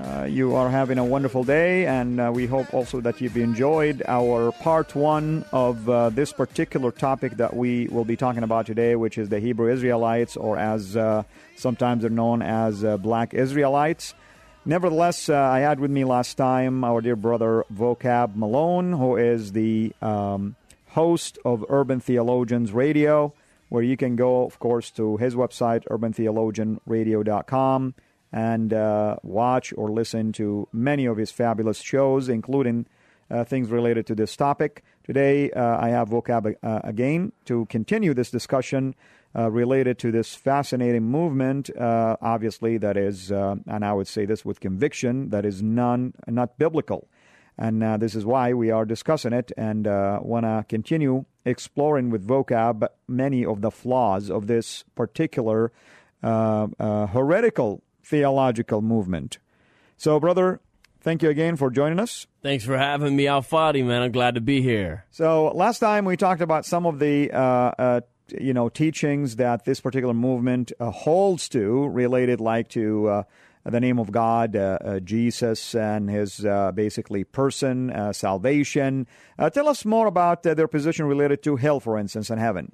uh, you are having a wonderful day, and uh, we hope also that you've enjoyed our part one of uh, this particular topic that we will be talking about today, which is the Hebrew Israelites, or as uh, sometimes they're known as uh, Black Israelites. Nevertheless, I had with me last time our dear brother Vocab Malone, who is the um, host of Urban Theologians Radio, where you can go, of course, to his website, urbantheologianradio.com and uh, watch or listen to many of his fabulous shows, including uh, things related to this topic. Today, uh, I have Vocab uh, again to continue this discussion uh, related to this fascinating movement. Uh, obviously, that is, and I would say this with conviction, that is non not biblical. And this is why we are discussing it and want to continue exploring with vocab many of the flaws of this particular heretical theological movement. So, brother, thank you again for joining us. Thanks for having me, Al Fadi, man. I'm glad to be here. So, last time we talked about some of the uh, uh, you know teachings that this particular movement uh, holds to, related like to uh, the name of God, uh, uh, Jesus, and His basically person, salvation. tell us more about their position related to hell, for instance, and heaven.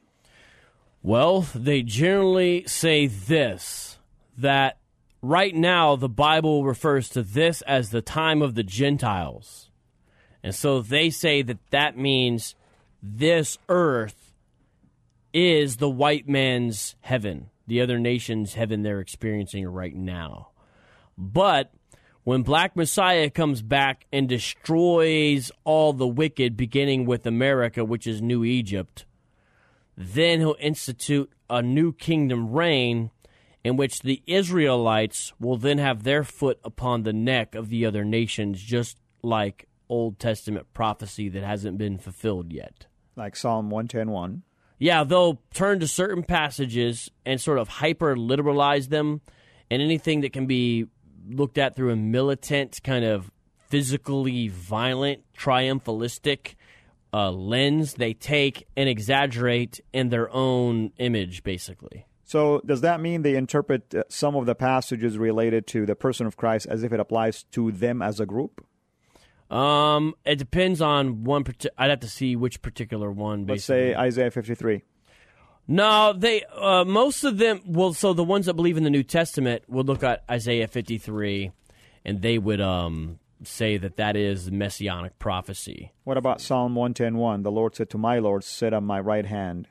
Well, they generally say this that right now the Bible refers to this as the time of the Gentiles. And so they say that that means this earth is the white man's heaven, the other nation's heaven they're experiencing right now. But when Black Messiah comes back and destroys all the wicked, beginning with America, which is New Egypt, then he'll institute a new kingdom reign in which the Israelites will then have their foot upon the neck of the other nations, just like Old Testament prophecy that hasn't been fulfilled yet. Like Psalm 110.1. Yeah, they'll turn to certain passages and sort of hyper literalize them, and anything that can be looked at through a militant, kind of physically violent, triumphalistic uh, lens, they take and exaggerate in their own image, basically. So, does that mean they interpret uh, some of the passages related to the person of Christ as if it applies to them as a group? Um, it depends on one. I'd have to see which particular one. Basically. Let's say Isaiah fifty-three. No, they uh, most of them. Well, so the ones that believe in the New Testament would look at Isaiah fifty-three, and they would um say that that is messianic prophecy. What about Psalm one ten one? The Lord said to my Lord, "Sit on my right hand."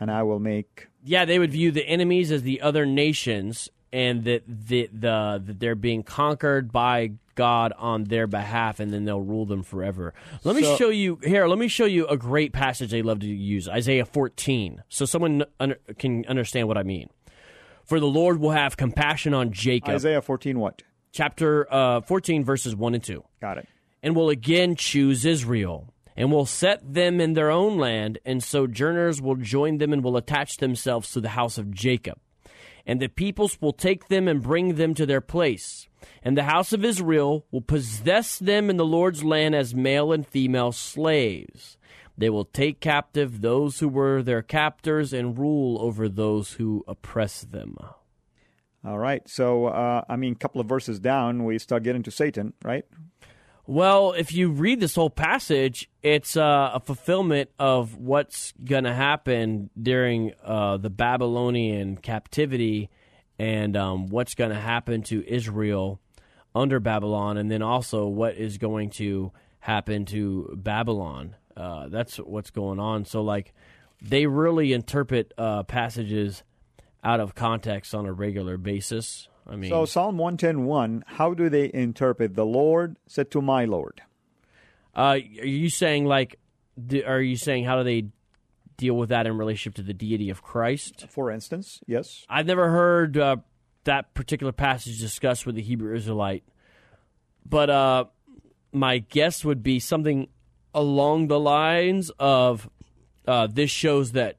and I will make. Yeah, they would view the enemies as the other nations, and that the, the that they're being conquered by God on their behalf, and then they'll rule them forever. Let me show you here. Let me show you a great passage they love to use, Isaiah 14, so someone under, can understand what I mean. For the Lord will have compassion on Jacob. Isaiah 14, what? Chapter uh, 14, verses 1 and 2. Got it. And will again choose Israel and will set them in their own land, and sojourners will join them and will attach themselves to the house of Jacob. And the peoples will take them and bring them to their place. And the house of Israel will possess them in the Lord's land as male and female slaves. They will take captive those who were their captors and rule over those who oppress them. All right. So, uh, I mean, a couple of verses down, we start getting to Satan, right? Well, if you read this whole passage, it's uh, a fulfillment of what's going to happen during uh, the Babylonian captivity and um, what's going to happen to Israel under Babylon, and then also what is going to happen to Babylon. Uh, that's what's going on. So, like, they really interpret uh, passages out of context on a regular basis. I mean, So Psalm 110.1, how do they interpret the Lord said to my Lord? uh, are you saying like, are you saying how do they deal with that in relationship to the deity of Christ? For instance, yes. I've never heard uh, that particular passage discussed with the Hebrew Israelite, but uh, my guess would be something along the lines of uh, this shows that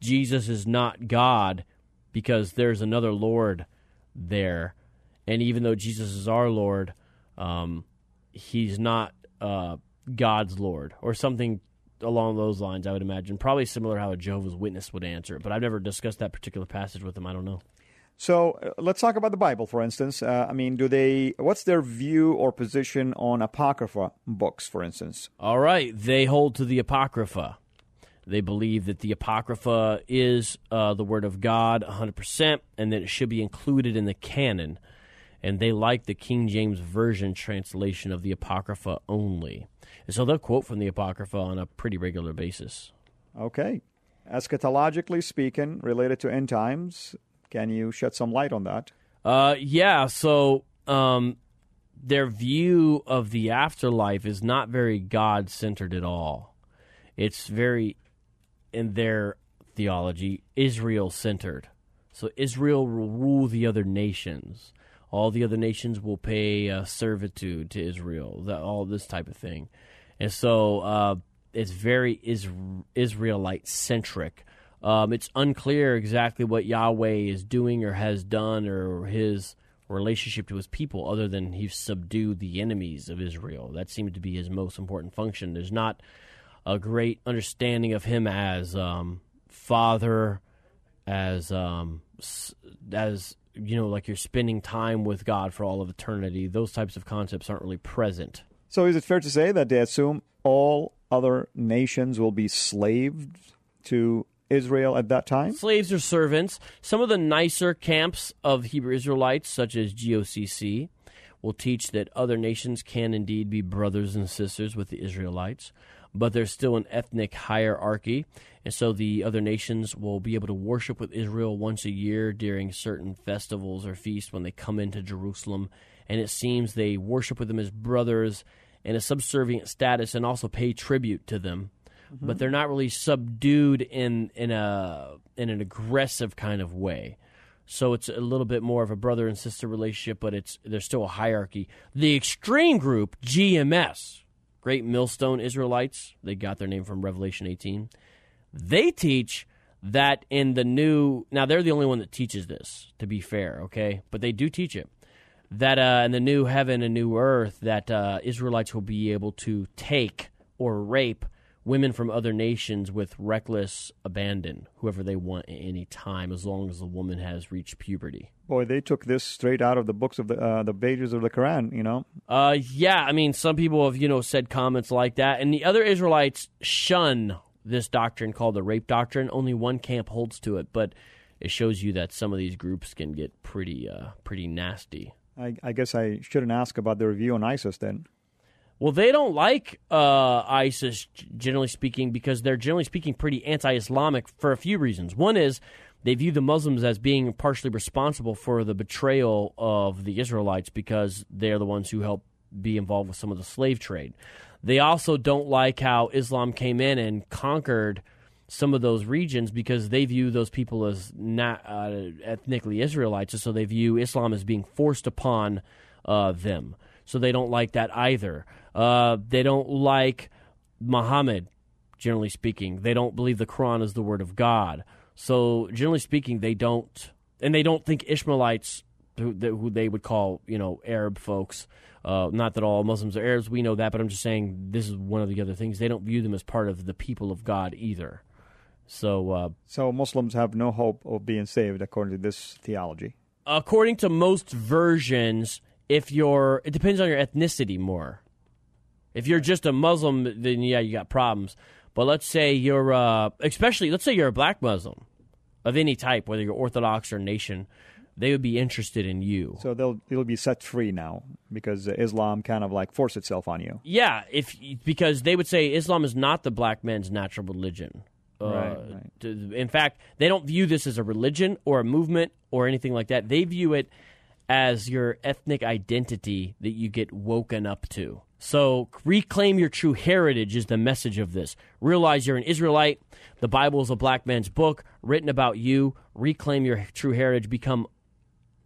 Jesus is not God because there's another Lord there, and even though Jesus is our Lord, um, he's not uh, God's Lord or something along those lines. I would imagine probably similar how a Jehovah's Witness would answer it, but I've never discussed that particular passage with them. I don't know. So uh, let's talk about the Bible, for instance. Uh, I mean, do they? What's their view or position on apocrypha books, for instance? All right, they hold to the Apocrypha. They believe that the Apocrypha is uh, the Word of God 100% and that it should be included in the canon. And they like the King James Version translation of the Apocrypha only. And so they'll quote from the Apocrypha on a pretty regular basis. Okay. Eschatologically speaking, related to end times, can you shed some light on that? Uh, yeah, so um, their view of the afterlife is not very God centered at all. It's very, in their theology, Israel centered. So Israel will rule the other nations. All the other nations will pay uh, servitude to Israel. That, all this type of thing, and so uh, it's very is- Israelite centric. Um, it's unclear exactly what Yahweh is doing or has done or his relationship to his people, other than he's subdued the enemies of Israel. That seems to be his most important function. There's not a great understanding of him as um, father, as um, as you know, like you're spending time with God for all of eternity. Those types of concepts aren't really present. So is it fair to say that they assume all other nations will be slaves to Israel at that time? Slaves or servants. Some of the nicer camps of Hebrew Israelites, such as GOCC, will teach that other nations can indeed be brothers and sisters with the Israelites, but there's still an ethnic hierarchy, and so the other nations will be able to worship with Israel once a year during certain festivals or feasts when they come into Jerusalem, and it seems they worship with them as brothers in a subservient status and also pay tribute to them. Mm-hmm. But they're not really subdued in in a in an aggressive kind of way. So it's a little bit more of a brother and sister relationship, but it's there's still a hierarchy. The extreme group, GMS, Great Millstone Israelites, they got their name from Revelation 18. They teach that in the new now they're the only one that teaches this, to be fair, okay? But they do teach it. That uh, in the new heaven and new earth, that uh, Israelites will be able to take or rape women from other nations with reckless abandon, whoever they want at any time, as long as the woman has reached puberty. Boy, they took this straight out of the books of the uh, the pages of the Quran. You know, Uh, yeah, I mean, some people have you know said comments like that, and the other Israelites shun this doctrine called the rape doctrine. Only one camp holds to it, but it shows you that some of these groups can get pretty uh, pretty nasty. I, I guess I shouldn't ask about the review on ISIS then. Well, they don't like uh, ISIS, generally speaking, because they're generally speaking pretty anti Islamic for a few reasons. One is they view the Muslims as being partially responsible for the betrayal of the Israelites because they're the ones who helped be involved with some of the slave trade. They also don't like how Islam came in and conquered some of those regions because they view those people as not uh, ethnically Israelites, so they view Islam as being forced upon uh, them. So they don't like that either. Uh, they don't like Muhammad, generally speaking. They don't believe the Quran is the word of God. So generally speaking, they don't, and they don't think Ishmaelites, who, who they would call you know Arab folks. Uh, not that all Muslims are Arabs, we know that, but I'm just saying this is one of the other things. They don't view them as part of the people of God either. So uh, So Muslims have no hope of being saved according to this theology. according to most versions, if you're, it depends on your ethnicity more. If you're just a Muslim, then yeah, you got problems. But let's say you're, uh, especially, let's say you're a black Muslim of any type, whether you're Orthodox or Nation, they would be interested in you. So they'll they'll be set free now because Islam kind of like forced itself on you. Yeah, if because they would say Islam is not the black man's natural religion. Uh, Right, right. In fact, they don't view this as a religion or a movement or anything like that. They view it as your ethnic identity that you get woken up to. So reclaim your true heritage is the message of this. Realize you're an Israelite. The Bible is a black man's book written about you. Reclaim your true heritage. Become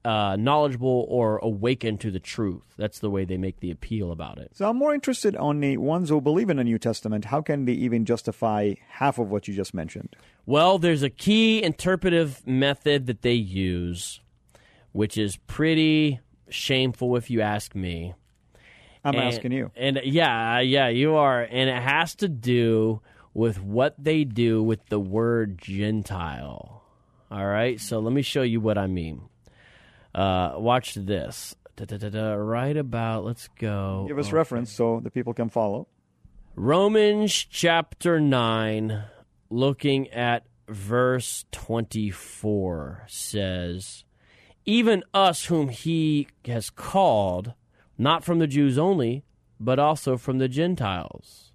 uh, knowledgeable or awaken to the truth. That's the way they make the appeal about it. So I'm more interested on the ones who believe in the New Testament. How can they even justify half of what you just mentioned? Well, there's a key interpretive method that they use, which is pretty shameful if you ask me. I'm And- asking you. And yeah, yeah, you are. And it has to do with what they do with the word Gentile. All right, so let me show you what I mean. Uh, watch this. Da-da-da-da, right about, let's go. Give us reference so the people can follow. Romans chapter 9, looking at verse 24, says, Even us whom he has called, not from the Jews only, but also from the Gentiles.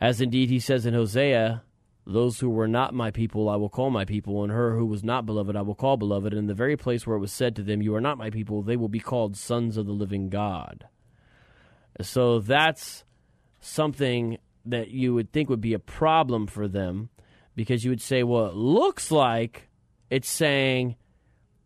As indeed he says in Hosea, Those who were not my people I will call my people, and her who was not beloved I will call beloved. And in the very place where it was said to them, You are not my people, they will be called sons of the living God. So that's something that you would think would be a problem for them because you would say, well, it looks like it's saying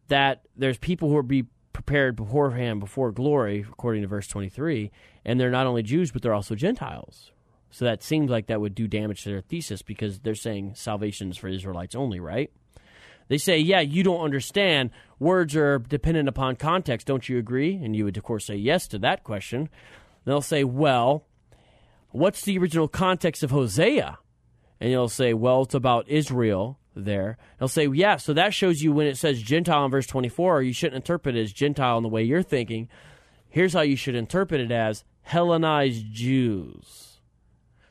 that there's people who are be prepared beforehand before glory, according to verse 23, and they're not only Jews, but they're also Gentiles. So that seems like that would do damage to their thesis because they're saying salvation is for Israelites only, right? They say, yeah, you don't understand. Words are dependent upon context. Don't you agree? And you would, of course, say yes to that question. They'll say, well, what's the original context of Hosea? And you'll say, well, it's about Israel there. They'll say, yeah, so that shows you when it says Gentile in verse 24, you shouldn't interpret it as Gentile in the way you're thinking. Here's how you should interpret it as Hellenized Jews.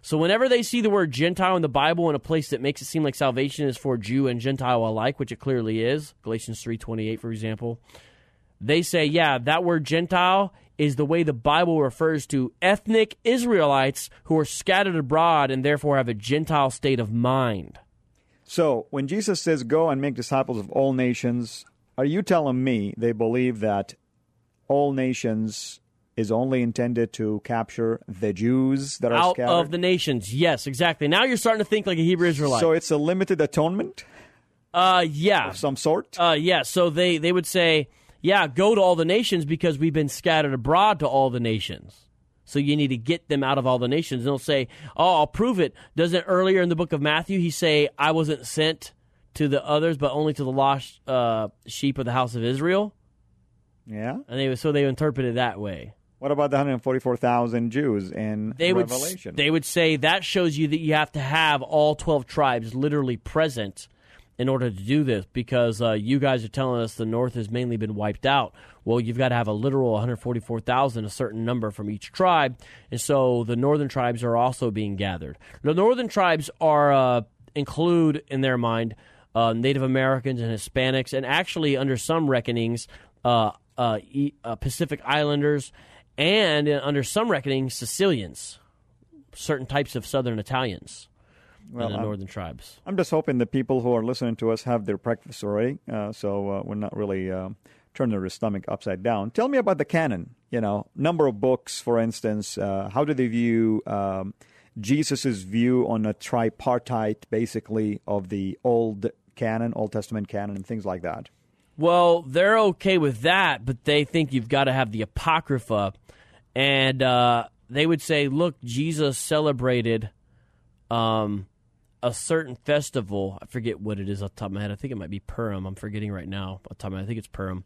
So whenever they see the word Gentile in the Bible in a place that makes it seem like salvation is for Jew and Gentile alike, which it clearly is, Galatians 3:28 for example, they say, yeah, that word Gentile is the way the Bible refers to ethnic Israelites who are scattered abroad and therefore have a Gentile state of mind. So when Jesus says, "Go and make disciples of all nations," are you telling me they believe that all nations is only intended to capture the Jews that are Out scattered? of the nations. Yes, exactly. Now you're starting to think like a Hebrew Israelite. so it's a limited atonement uh yeah. of some sort. Uh, yeah, so they, they would say, yeah, go to all the nations because we've been scattered abroad to all the nations. So you need to get them out of all the nations. And they'll say, oh, I'll prove it. Doesn't earlier in the book of Matthew he say, I wasn't sent to the others, but only to the lost uh, sheep of the house of Israel? yeah. And they so they interpret it that way. What about the 144,000 Jews in They would Revelation? they would say that shows you that you have to have all twelve tribes literally present in order to do this because uh, you guys are telling us the North has mainly been wiped out. Well, you've got to have a literal 144,000, a certain number from each tribe, and so the northern tribes are also being gathered. The northern tribes are uh, include in their mind uh, Native Americans and Hispanics, and actually under some reckonings, uh, uh, e- uh, Pacific Islanders, and under some reckonings, Sicilians, certain types of Southern Italians. Well, in the I'm- northern tribes. I'm just hoping the people who are listening to us have their breakfast already, uh, so uh, we're not really uh, turning their stomach upside down. Tell me about the canon. You know, number of books, for instance. Uh, how do they view um, Jesus' view on a tripartite, basically, of the Old Canon, Old Testament canon, and things like that? Well, they're okay with that, but they think you've got to have the Apocrypha. And uh, they would say, look, Jesus celebrated um, a certain festival. I forget what it is off the top of my head. I think it might be Purim. I'm forgetting right now. Off the top of my head. I think it's Purim.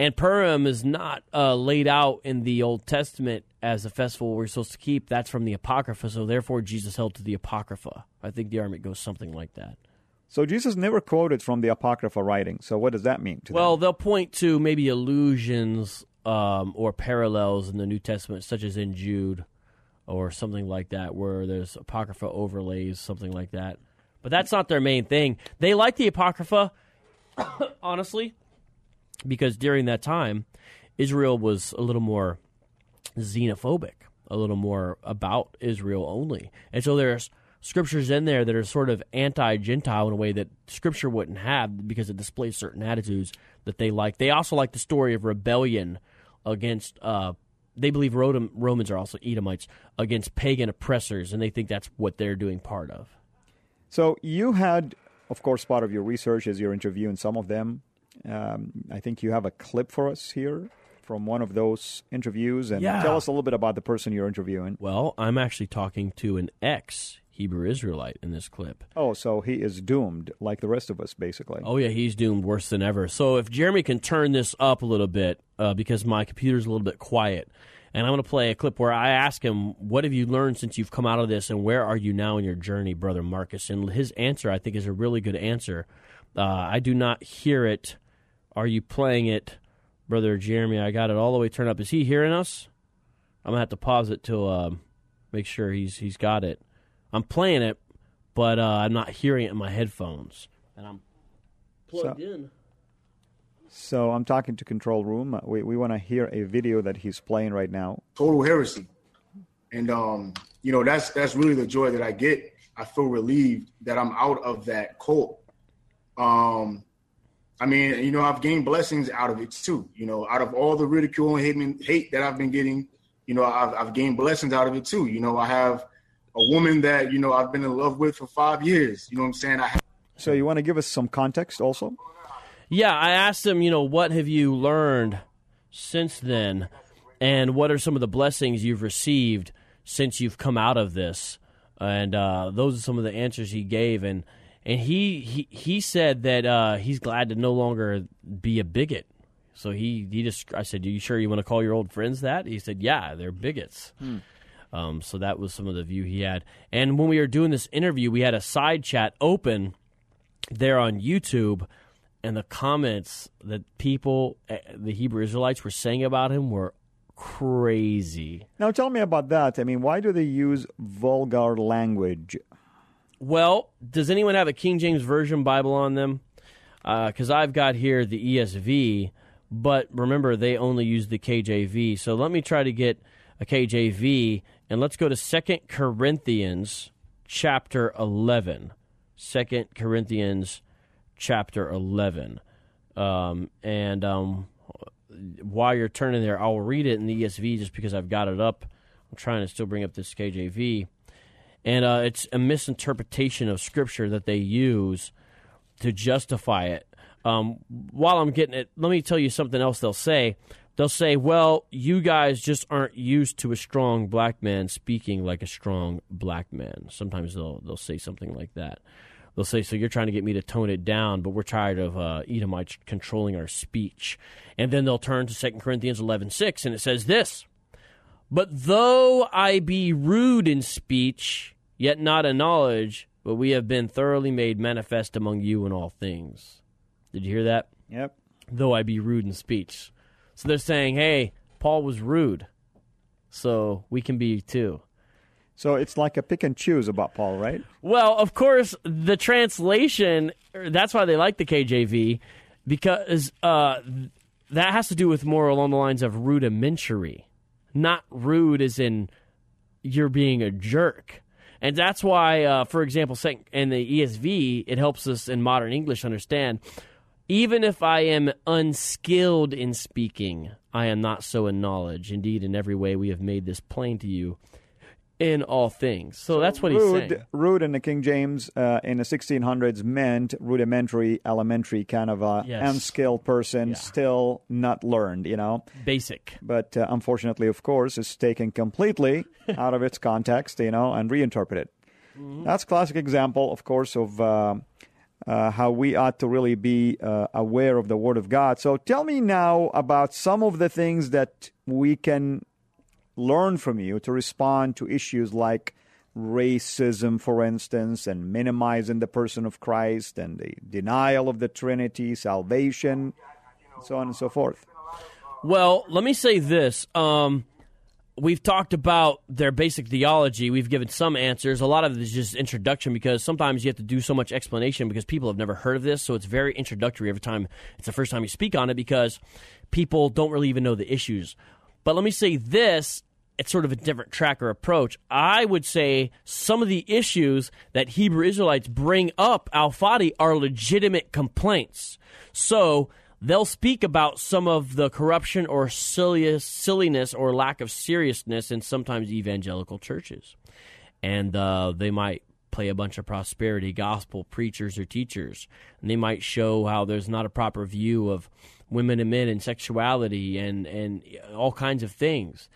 And Purim is not uh, laid out in the Old Testament as a festival we're supposed to keep. That's from the Apocrypha. So therefore, Jesus held to the Apocrypha. I think the argument goes something like that. So Jesus never quoted from the Apocrypha writing. So what does that mean to Well, them? they'll point to maybe allusions um, or parallels in the New Testament, such as in Jude or something like that, where there's Apocrypha overlays, something like that. But that's not their main thing. They like the Apocrypha, honestly, because during that time, Israel was a little more xenophobic, a little more about Israel only. And so there's scriptures in there that are sort of anti Gentile in a way that scripture wouldn't have because it displays certain attitudes that they like. They also like the story of rebellion against. Uh, they believe Romans are also Edomites against pagan oppressors, and they think that's what they're doing part of. So you had, of course, part of your research is your interview interviewing some of them. Um, I think you have a clip for us here from one of those interviews, and yeah. tell us a little bit about the person you're interviewing. Well, I'm actually talking to an ex Hebrew Israelite in this clip. Oh, so he is doomed like the rest of us, basically. Oh, yeah, he's doomed worse than ever. So if Jeremy can turn this up a little bit, uh, because my computer's a little bit quiet, and I'm going to play a clip where I ask him, What have you learned since you've come out of this, and where are you now in your journey, Brother Marcus? And his answer, I think, is a really good answer. Uh, I do not hear it. Are you playing it, Brother Jeremy? I got it all the way turned up. Is he hearing us? I'm going to have to pause it to uh, make sure he's he's got it. I'm playing it, but uh, I'm not hearing it in my headphones, and I'm plugged so, in. So I'm talking to control room. We we want to hear a video that he's playing right now. Total heresy, and um, you know that's that's really the joy that I get. I feel relieved that I'm out of that cult. Um, I mean, you know, I've gained blessings out of it too. You know, out of all the ridicule and hate, hate that I've been getting, you know, I've, I've gained blessings out of it too. You know, I have a woman that you know I've been in love with for five years. You know what I'm saying? I so you want to give us some context also? Yeah, I asked him. You know, what have you learned since then, and what are some of the blessings you've received since you've come out of this? And uh, those are some of the answers he gave, and and he he, he said that uh, he's glad to no longer be a bigot. So he he just I said, "Are you sure you want to call your old friends that?" He said, "Yeah, they're bigots." Hmm. Um, so that was some of the view he had. And when we were doing this interview, we had a side chat open there on YouTube, and the comments that people, eh, the Hebrew Israelites, were saying about him were crazy. Now, tell me about that. I mean, why do they use vulgar language? Well, does anyone have a King James Version Bible on them? Because uh, I've got here the ESV, but remember, they only use the KJV. So let me try to get a KJV and let's go to Second Corinthians chapter 11. 2 Corinthians chapter 11. Um, and um, while you're turning there, I'll read it in the ESV just because I've got it up. I'm trying to still bring up this KJV. And uh, it's a misinterpretation of Scripture that they use to justify it. Um, while I'm getting it, let me tell you something else they'll say they'll say, well, you guys just aren't used to a strong black man speaking like a strong black man. Sometimes they'll they'll say something like that. They'll say, so you're trying to get me to tone it down, but we're tired of uh, Edomites controlling our speech. And then they'll turn to 2 Corinthians 11.6, and it says this, But though I be rude in speech, yet not in knowledge, but we have been thoroughly made manifest among you in all things. Did you hear that? Yep. Though I be rude in speech. So they're saying, hey, Paul was rude, so we can be too. So it's like a pick and choose about Paul, right? Well, of course, the translation, that's why they like the KJV, because uh, that has to do with more along the lines of rudimentary, not rude as in you're being a jerk. And that's why, uh, for example, in the ESV, it helps us in modern English understand even if I am unskilled in speaking, I am not so in knowledge. Indeed, in every way we have made this plain to you in all things. So, so that's what rude, he's saying. Rude in the King James uh, in the 1600s meant rudimentary, elementary, kind of a yes. unskilled person, yeah. still not learned, you know? Basic. But uh, unfortunately, of course, it's taken completely out of its context, you know, and reinterpreted. Mm-hmm. That's classic example, of course, of uh, uh, how we ought to really be uh, aware of the Word of God. So tell me now about some of the things that we can learn from you to respond to issues like racism, for instance, and minimizing the person of Christ and the denial of the Trinity, salvation, so on and so forth. Well, let me say this. Um, we've talked about their basic theology. We've given some answers. A lot of it is just introduction because sometimes you have to do so much explanation because people have never heard of this. So it's very introductory every time it's the first time you speak on it because people don't really even know the issues. But let me say this it's sort of a different track or approach. I would say some of the issues that Hebrew Israelites bring up, Al Fadi, are legitimate complaints. So they'll speak about some of the corruption or silliness or lack of seriousness in sometimes evangelical churches. And uh, they might play a bunch of prosperity gospel preachers or teachers. And they might show how there's not a proper view of women and men and sexuality and, and all kinds of things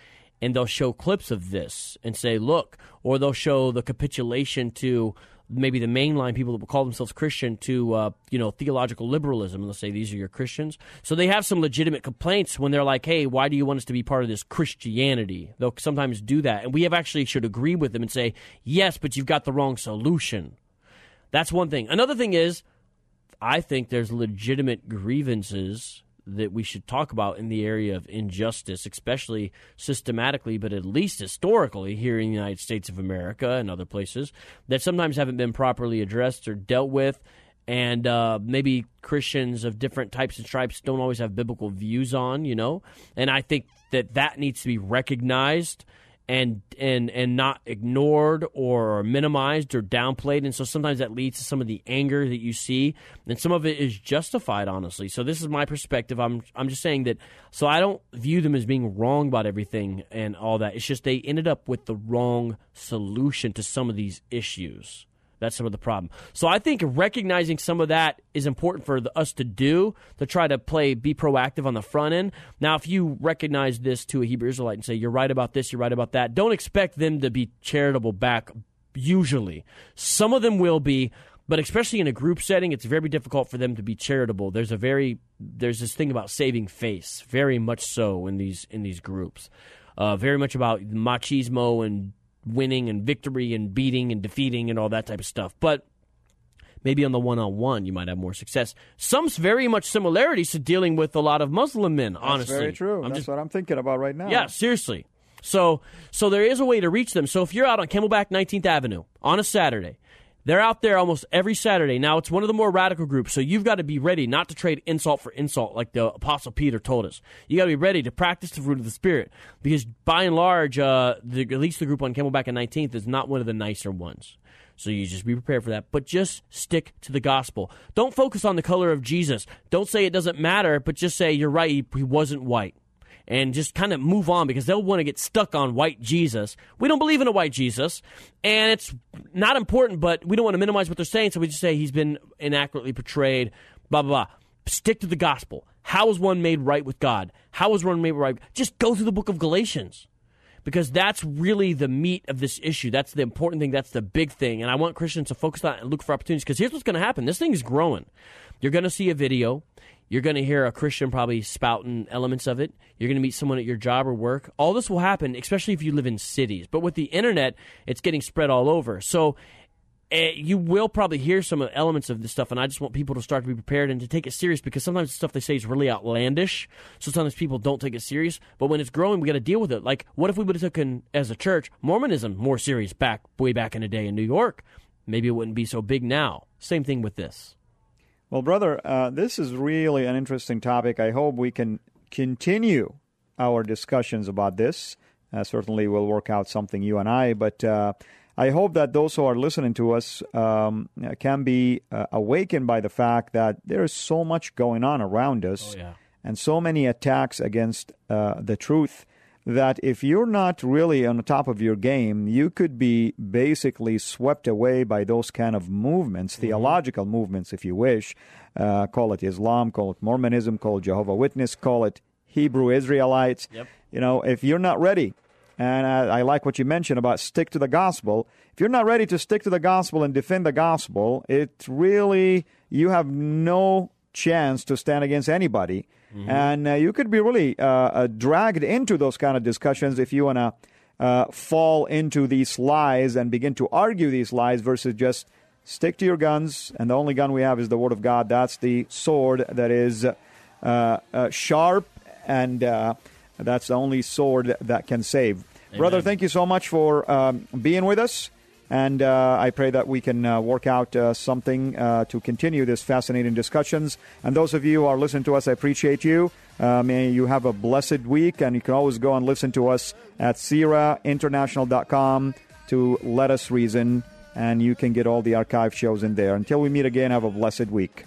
and they'll show clips of this and say, look, or they'll show the capitulation to maybe the mainline people that will call themselves Christian to uh, you know theological liberalism, they'll say these are your Christians. So they have some legitimate complaints when they're like, "Hey, why do you want us to be part of this Christianity?" They'll sometimes do that, and we have actually should agree with them and say, "Yes, but you've got the wrong solution." That's one thing. Another thing is, I think there's legitimate grievances that we should talk about in the area of injustice, especially systematically, but at least historically here in the United States of America and other places, that sometimes haven't been properly addressed or dealt with. And uh, maybe Christians of different types and stripes don't always have biblical views on, you know? And I think that that needs to be recognized and and and not ignored or minimized or downplayed. And so sometimes that leads to some of the anger that you see. And some of it is justified honestly. So this is my perspective. I'm i'm just saying that so i don't view them as being wrong about everything and all that. It's just they ended up with the wrong solution to some of these issues that's some of the problem. So I think recognizing some of that is important for the, us to do to try to play, be proactive on the front end. Now, if you recognize this to a Hebrew Israelite and say you're right about this, you're right about that, don't expect them to be charitable back. Usually, some of them will be, but especially in a group setting, it's very difficult for them to be charitable. There's a very there's this thing about saving face, very much so in these in these groups. Uh, very much about machismo and winning and victory and beating and defeating and all that type of stuff. But maybe on the one on one you might have more success. Some very much similarities to dealing with a lot of Muslim men. That's honestly, very true. I'm That's just, what I'm thinking about right now. yeah, seriously. So so there is a way to reach them. So if you're out on Camelback 19th Avenue on a Saturday. They're out there almost every Saturday. Now, it's one of the more radical groups, so you've got to be ready not to trade insult for insult like the Apostle Peter told us. You got to be ready to practice the fruit of the Spirit because, by and large, uh, the, at least the group on Camelback and 19th is not one of the nicer ones. So you just be prepared for that. But just stick to the gospel. Don't focus on the color of Jesus. Don't say it doesn't matter, but just say you're right, he, he wasn't white and just kind of move on because they'll want to get stuck on white Jesus. We don't believe in a white Jesus, and it's not important, but we don't want to minimize what they're saying, so we just say he's been inaccurately portrayed, blah, blah, blah. Stick to the gospel. How is one made right with God? How is one made right? Just go through the book of Galatians because that's really the meat of this issue. That's the important thing. That's the big thing. And I want Christians to focus on and look for opportunities because here's what's going to happen. This thing is growing. You're going to see a video. You're going to hear a Christian probably spouting elements of it. You're going to meet someone at your job or work. All this will happen, especially if you live in cities. But with the internet, it's getting spread all over. So uh, you will probably hear some elements of this stuff, and I just want people to start to be prepared and to take it serious because sometimes the stuff they say is really outlandish. So sometimes people don't take it serious. But when it's growing, we got to deal with it. Like, what if we would have taken as a church Mormonism more serious back way back in the day in New York? Maybe it wouldn't be so big now. Same thing with this. Well, brother, uh, this is really an interesting topic. I hope we can continue our discussions about this. Uh, certainly, we'll work out something you and I, but. Uh, I hope that those who are listening to us um, can be uh, awakened by the fact that there is so much going on around us Oh, yeah. and so many attacks against uh, the truth that if you're not really on top of your game, you could be basically swept away by those kind of movements, theological movements, if you wish. Uh, call it Islam, call it Mormonism, call it Jehovah Witness, call it Hebrew Israelites. Yep. You know, if you're not ready, and I, I like what you mentioned about stick to the gospel. If you're not ready to stick to the gospel and defend the gospel, it really you have no chance to stand against anybody, and uh, you could be really uh, uh, dragged into those kind of discussions if you want to uh, fall into these lies and begin to argue these lies versus just stick to your guns. And the only gun we have is the Word of God. That's the sword that is uh, uh, sharp and. Uh, that's the only sword that can save. Brother, thank you so much for um, being with us. And uh, I pray that we can uh, work out uh, something uh, to continue this fascinating discussions. And those of you who are listening to us, I appreciate you. Uh, may you have a blessed week. And you can always go and listen to us at CIRAInternational.com to Let Us Reason. And you can get all the archive shows in there. Until we meet again, have a blessed week.